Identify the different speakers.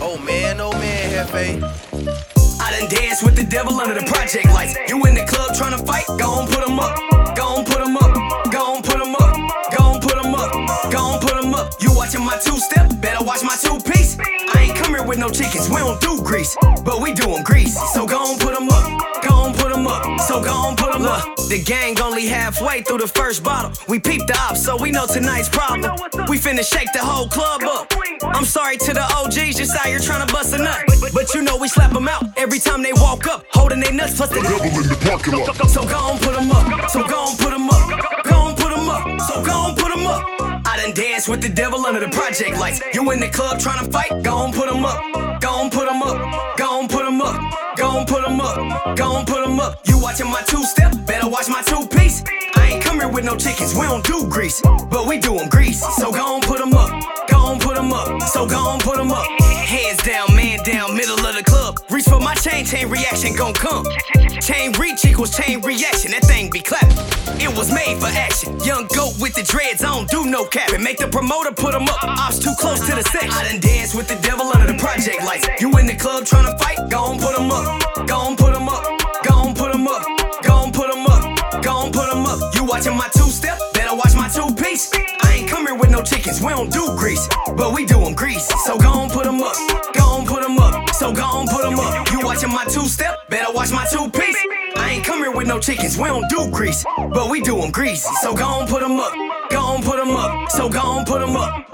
Speaker 1: Oh man, oh man, Hefe.
Speaker 2: I done danced with the devil under the project lights. You in the club trying to fight? Go on, put him up. Go on, put him up. Go on, put him up. Go on, put him up. Go on, put him up. You watching my two step? Better watch my two piece. I ain't come here with no chickens. We don't do grease, but we doing grease. So go on, put him up up. So go on, put 'em up. The gang only halfway through the first bottle. We peeped the ops, so we know tonight's problem. We finna shake the whole club up. I'm sorry to the OGs, just out here trying to bust a nut. But you know we slap 'em out every time they walk up, holding their nuts plus the
Speaker 3: Devil in the parking lot.
Speaker 2: so go on, put 'em up. So go on, put 'em up. Go on, put 'em up. So go on, put 'em up. I done danced with the devil under the project lights. You in the club trying to fight? Go on, put 'em Go on, put 'em up. Go on, put 'em up. You watching my two step? Better watch my two piece. I ain't come here with no chickens. We don't do grease, but we do 'em grease. So go on, put 'em up. Go on, put 'em up. So go on, put 'em up. Hands down, man down, middle of the club. Reach for my chain, chain reaction gon' come. Chain reach equals chain reaction. That thing be clapping. It was made for action. Young goat with the dreads, I don't do no capping. Make the promoter put put 'em up. Ops too close to the section. I done danced with the devil under the project lights. You in the club trying to fight? Go watching my two step? Better watch my two piece. I ain't come here with no chickens. We don't do grease, but we do do 'em grease. So go on, put 'em up. Go on, put 'em up. So go on, put 'em up. You watching my two step? Better watch my two piece. I ain't come here with no chickens. We don't do grease, but we do do 'em grease. So go on, put 'em up. Go on, put 'em up. So go on, put 'em up.